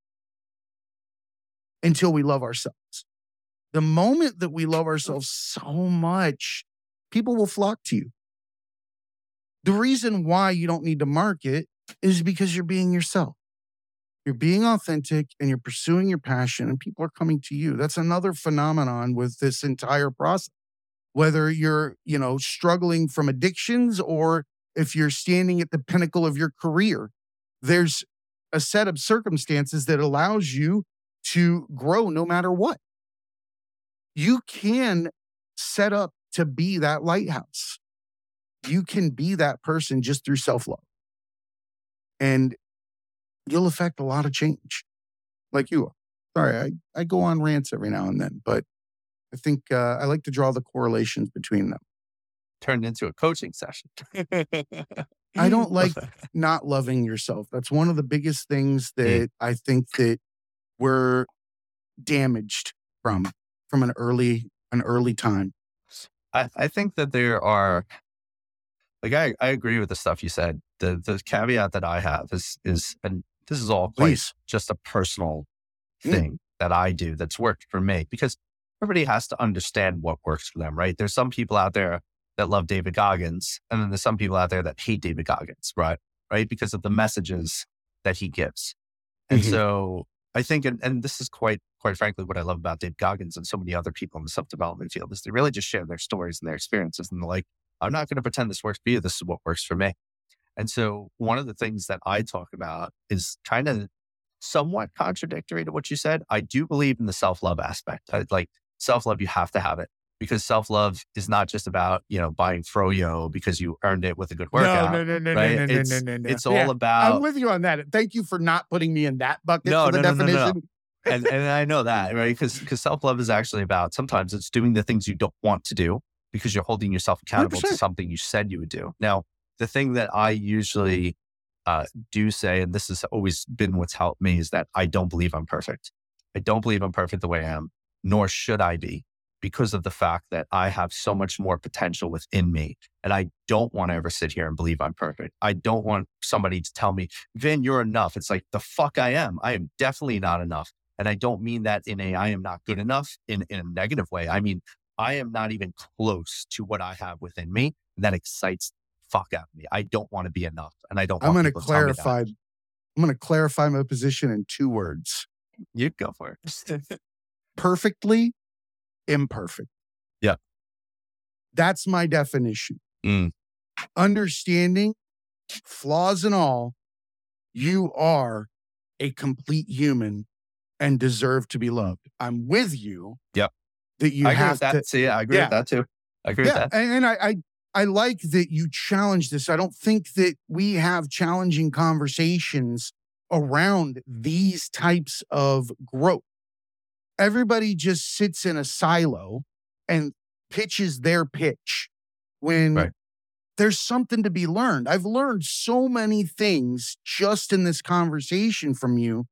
until we love ourselves. The moment that we love ourselves so much, people will flock to you. The reason why you don't need to market is because you're being yourself. you're being authentic and you're pursuing your passion and people are coming to you. That's another phenomenon with this entire process. Whether you're, you know, struggling from addictions or if you're standing at the pinnacle of your career, there's a set of circumstances that allows you to grow no matter what. You can set up to be that lighthouse. You can be that person just through self love. And you'll affect a lot of change like you are. Sorry, I, I go on rants every now and then, but I think uh, I like to draw the correlations between them. Turned into a coaching session. *laughs* I don't *laughs* like not loving yourself. That's one of the biggest things Mm. that I think that we're damaged from from an early an early time. I, I think that there are like I, I agree with the stuff you said. The the caveat that I have is is and this is all quite Please. just a personal Mm. thing that I do that's worked for me because everybody has to understand what works for them, right? There's some people out there that love David Goggins, and then there's some people out there that hate David Goggins, right? Right? Because of the messages that he gives. And Mhm. so I think, and, and this is quite, quite frankly, what I love about Dave Goggins and so many other people in the self development field is they really just share their stories and their experiences. And they're like, I'm not going to pretend this works for you. This is what works for me. And so one of the things that I talk about is kind of somewhat contradictory to what you said. I do believe in the self love aspect. I, like self love, you have to have it because self love is not just about, you know, buying Froyo because you earned it with a good workout. no, no, no, right? no, no, it's, no, no, no. it's all Yeah, about I'm with you on that. Thank you for not putting me in that bucket No, for the no, no, no, no. definition. and and I know that, right? Because because self love is actually about sometimes it's doing the things you don't want to do because you're holding yourself accountable to 100%. something you said you would do. Now, the thing that I usually uh, do say, and this has always been what's helped me, is that I don't believe I'm perfect. I don't believe I'm perfect the way I am, nor should I be, because of the fact that I have so much more potential within me. And I don't want to ever sit here and believe I'm perfect. I don't want somebody to tell me, Vin, you're enough. It's like, the fuck I am. I am definitely not enough. And I don't mean that in a I am not good enough in, in a negative way. I mean, I am not even close to what I have within me. And that excites the fuck out of me. I don't want to be enough. And I don't I'm to people to tell me that. clarify. I'm going to clarify my position in two words: You go for it. Eh, perfectly imperfect. Yeah. That's my definition. Mm. Understanding flaws and all, you are a complete human and deserve to be loved. I'm with you. Yep. That you I agree have with that. to. See, I agree Yeah. with that too. I agree yeah, with that. and, and I, I I like that you challenge this. I don't think that we have challenging conversations around these types of growth. Everybody just sits in a silo and pitches their pitch when Right. there's something to be learned. I've learned so many things just in this conversation from you.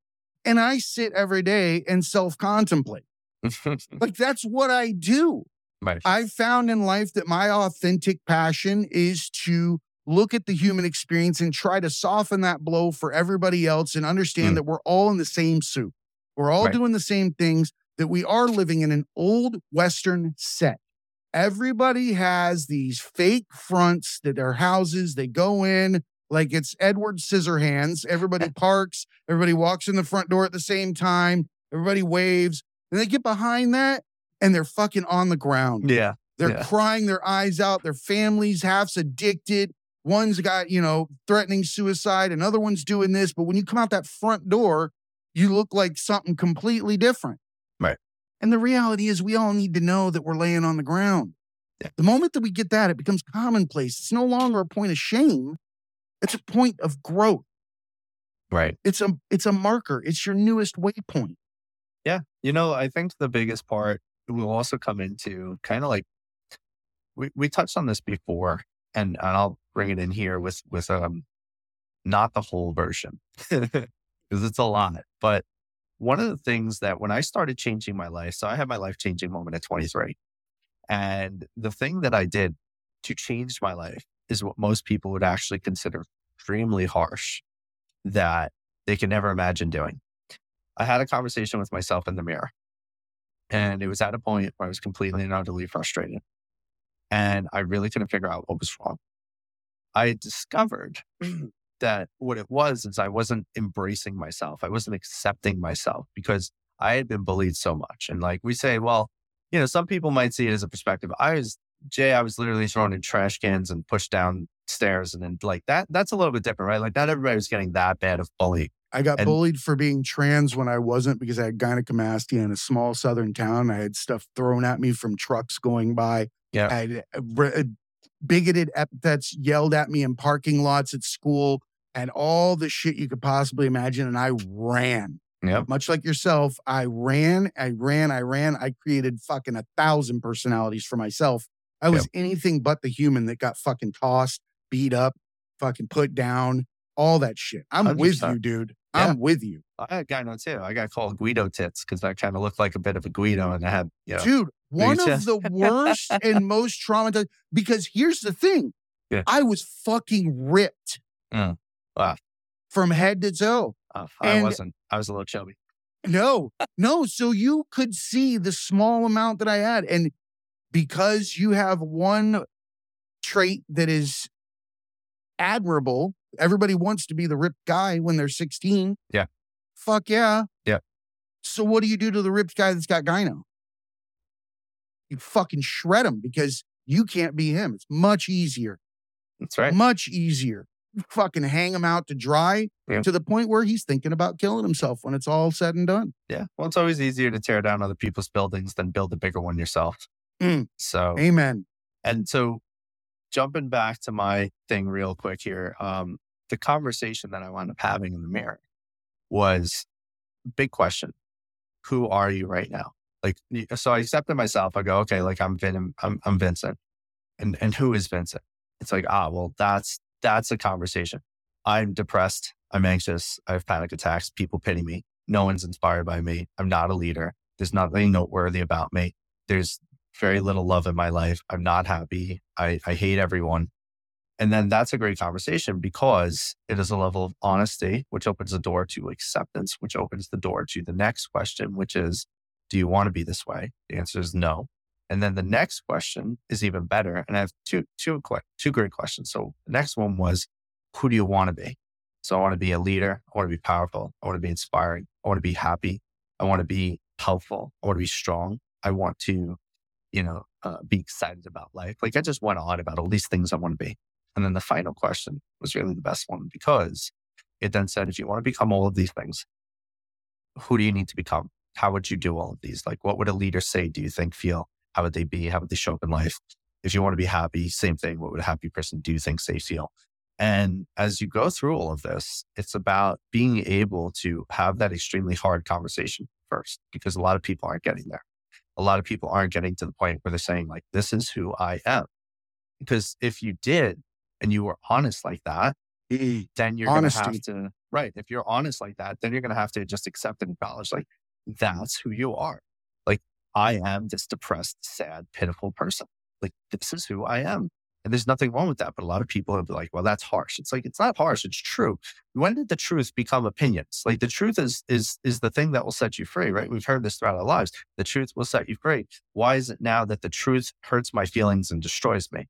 And I sit every day and self contemplate. *laughs* Like that's what I do. right. I've found in life that my authentic passion is to look at the human experience and try to soften that blow for everybody else and understand Mm. that we're all in the same soup. We're all Right. doing the same things, that we are living in an old Western set. Everybody has these fake fronts that their houses, they go in like it's Edward Scissorhands. Everybody *laughs* parks, everybody walks in the front door at the same time, everybody waves, and they get behind that and they're fucking on the ground. yeah. They're Yeah. crying their eyes out. Their families half's addicted. One's got, you know, threatening suicide. Another one's doing this. But when you come out that front door, you look like something completely different. Right. And the reality is, we all need to know that we're laying on the ground. The moment that we get that, it becomes commonplace. It's no longer a point of shame. It's a point of growth. Right. It's a it's a marker. It's your newest waypoint. Yeah. You know, I think the biggest part will also come into kind of like we, we touched on this before and, and I'll bring it in here with with um not the whole version *laughs* because it's a mm-hmm. lot. But one of the things that when I started changing my life, so I had my life changing moment at 23. And the thing that I did to change my life is what most people would actually consider extremely harsh that they can never imagine doing. I had a conversation with myself in the mirror. And it was at a point where I was completely and utterly frustrated. And I really couldn't figure out what was wrong. I discovered mm-hmm. That what it was is I wasn't embracing myself. I wasn't accepting myself because I had been bullied so much. And like we say, well, you know, some people might see it as a perspective. I was Jay, I was literally thrown in trash cans and pushed down stairs and then like that that's a little bit different, right? Like not everybody was getting that bad of bullying. I got And- bullied for being trans when I wasn't because I had gynecomastia in a small southern town. I had stuff thrown at me from trucks going by. Yeah. I had uh, uh, bigoted epithets yelled at me in parking lots at school and all the shit you could possibly imagine. And I ran. Yep. Much like yourself, I ran, I ran, I ran. I created fucking a thousand personalities for myself. I was anything but the human that got fucking tossed, beat up, fucking put down, all that shit. I'm with 100%. you, dude. Yeah. I'm with you. I had Guido too. I got called Guido tits because I kind of looked like a bit of a Guido and I had, you know, Dude, one of the worst and most traumatized because here's the thing. Yeah. I was fucking ripped Mm. Wow. from head to toe. uh, I and- wasn't. I was a little chubby. No, no. So you could see the small amount that I had. And because you have one trait that is admirable, everybody wants to be the ripped guy when they're 16. Yeah. Fuck yeah. Yeah. So what do you do to the ripped guy that's got gyno? Fucking shred him because you can't be him. It's much easier. That's right. Much easier. Fucking hang him out to dry Yeah. to the point where he's thinking about killing himself when it's all said and done. Yeah. Well, it's always easier to tear down other people's buildings than build a bigger one yourself. Mm. So, Amen. and so jumping back to my thing real quick here, um, the conversation that I wound up having in the mirror was big question. Who are you right now? Like, so I accepted myself. I go, okay, like I'm Vin, I'm, I'm Vincent. And, and who is Vincent? It's like, ah, well, that's, that's a conversation. I'm depressed. I'm anxious. I have panic attacks. People pity me. No one's inspired by me. I'm not a leader. There's nothing noteworthy about me. There's very little love in my life. I'm not happy. I, I hate everyone. And then that's a great conversation because it is a level of honesty, which opens the door to acceptance, which opens the door to the next question, which is, do you want to be this way? The answer is no. And then the next question is even better. And I have two, two, two great questions. So the next one was, who do you want to be? So I want to be a leader. I want to be powerful. I want to be inspiring. I want to be happy. I want to be helpful. I want to be strong. I want to, you know, uh, be excited about life. Like I just went on about all these things I want to be. And then the final question was really the best one because it then said, if you want to become all of these things, who do you need to become? How would you do all of these? Like, what would a leader say, do you think, feel? How would they be? How would they show up in life? If you want to be happy, same thing. What would a happy person do you think say, feel? And as you go through all of this, it's about being able to have that extremely hard conversation first, because a lot of people aren't getting there. A lot of people aren't getting to the point where they're saying, like, this is who I am. Because if you did and you were honest like that, mm. then you're going to have to, right. If you're honest like that, then you're going to have to just accept and acknowledge, like, that's who you are. Like, I am this depressed, sad, pitiful person. Like, this is who I am. And there's nothing wrong with that. But a lot of people have been like, well, that's harsh. It's like, it's not harsh. It's true. When did the truth become opinions? Like the truth is, is, is the thing that will set you free, right? We've heard this throughout our lives. The truth will set you free. Why is it now that the truth hurts my feelings and destroys me?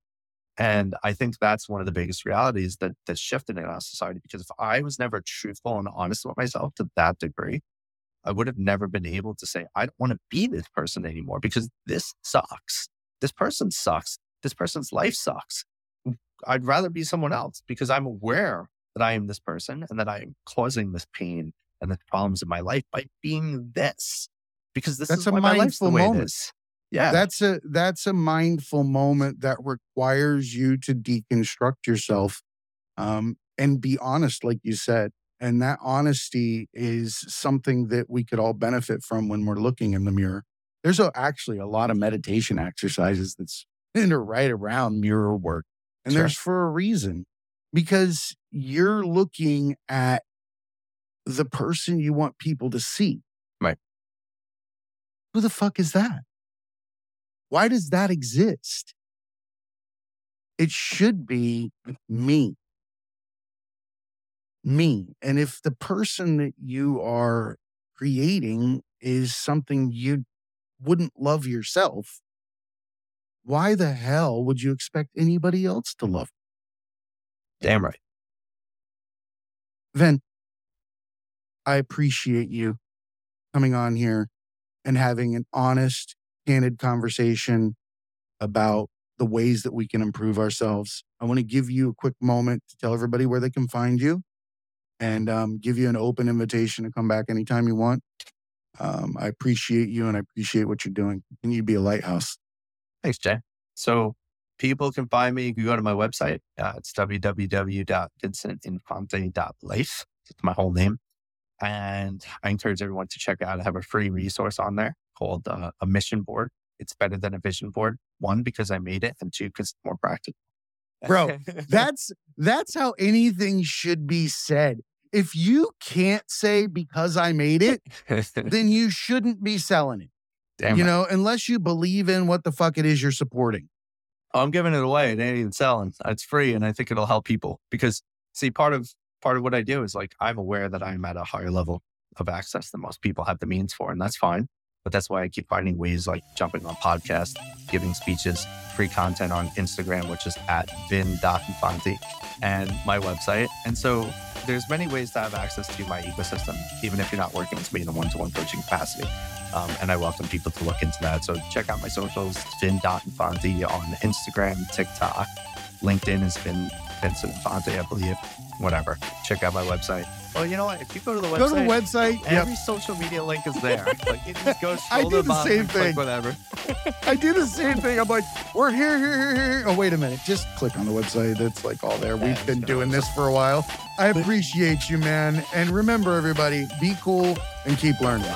And I think that's one of the biggest realities that that's shifted in our society. Because if I was never truthful and honest with myself to that degree, I would have never been able to say, I don't want to be this person anymore because this sucks. This person sucks. This person's life sucks. I'd rather be someone else because I'm aware that I am this person and that I am causing this pain and the problems in my life by being this. Because this That's is a why my life's the mindful way moment. is. Yeah. That's a that's a mindful moment that requires you to deconstruct yourself um, and be honest, like you said. And that honesty is something that we could all benefit from when we're looking in the mirror. There's a, actually a lot of meditation exercises that's *laughs* that are right around mirror work. And Sure. there's for a reason because you're looking at the person you want people to see. Right. Who the fuck is that? Why does that exist? It should be me. Me. And if the person that you are creating is something you wouldn't love yourself, why the hell would you expect anybody else to love? Damn right. Vin, I appreciate you coming on here and having an honest, candid conversation about the ways that we can improve ourselves. I want to give you a quick moment to tell everybody where they can find you and um, give you an open invitation to come back anytime you want. Um, I appreciate you and I appreciate what you're doing. Can you be a lighthouse? Thanks, Jay. So people can find me. You can go to my website. Uh, it's www.vincentinfante.life. It's my whole name. And I encourage everyone to check it out. I have a free resource on there called uh, a mission board. It's better than a vision board. One, because I made it, and two, because it's more practical. Bro, *laughs* that's that's how anything should be said. If you can't say because I made it, *laughs* then you shouldn't be selling it. Damn you right. know, unless you believe in what the fuck it is you're supporting. Oh, I'm giving it away. It ain't even selling. It's free, and I think it'll help people because see, part of part of what I do is like I'm aware that I'm at a higher level of access than most people have the means for, and that's fine. But that's why I keep finding ways like jumping on podcasts, giving speeches, free content on Instagram, which is at vin.infante, and my website. And so there's many ways to have access to my ecosystem, even if you're not working with me in a one-to-one coaching capacity. Um, and I welcome people to look into that. So check out my socials, vin.infante on Instagram, TikTok, LinkedIn has been Vincent Infante, I believe. Whatever. Check out my website. Well, you know what? If you go to the website, Go to the website. Yep. every social media link is there. like it just goes *laughs* I do to the same and click thing. Whatever. *laughs* I do the same thing. I'm like, we're here, here, here, here. Oh, wait a minute. Just click on the website. It's like all there. We've it's been doing all this for a while. I appreciate you, man. And remember, everybody, be cool and keep learning.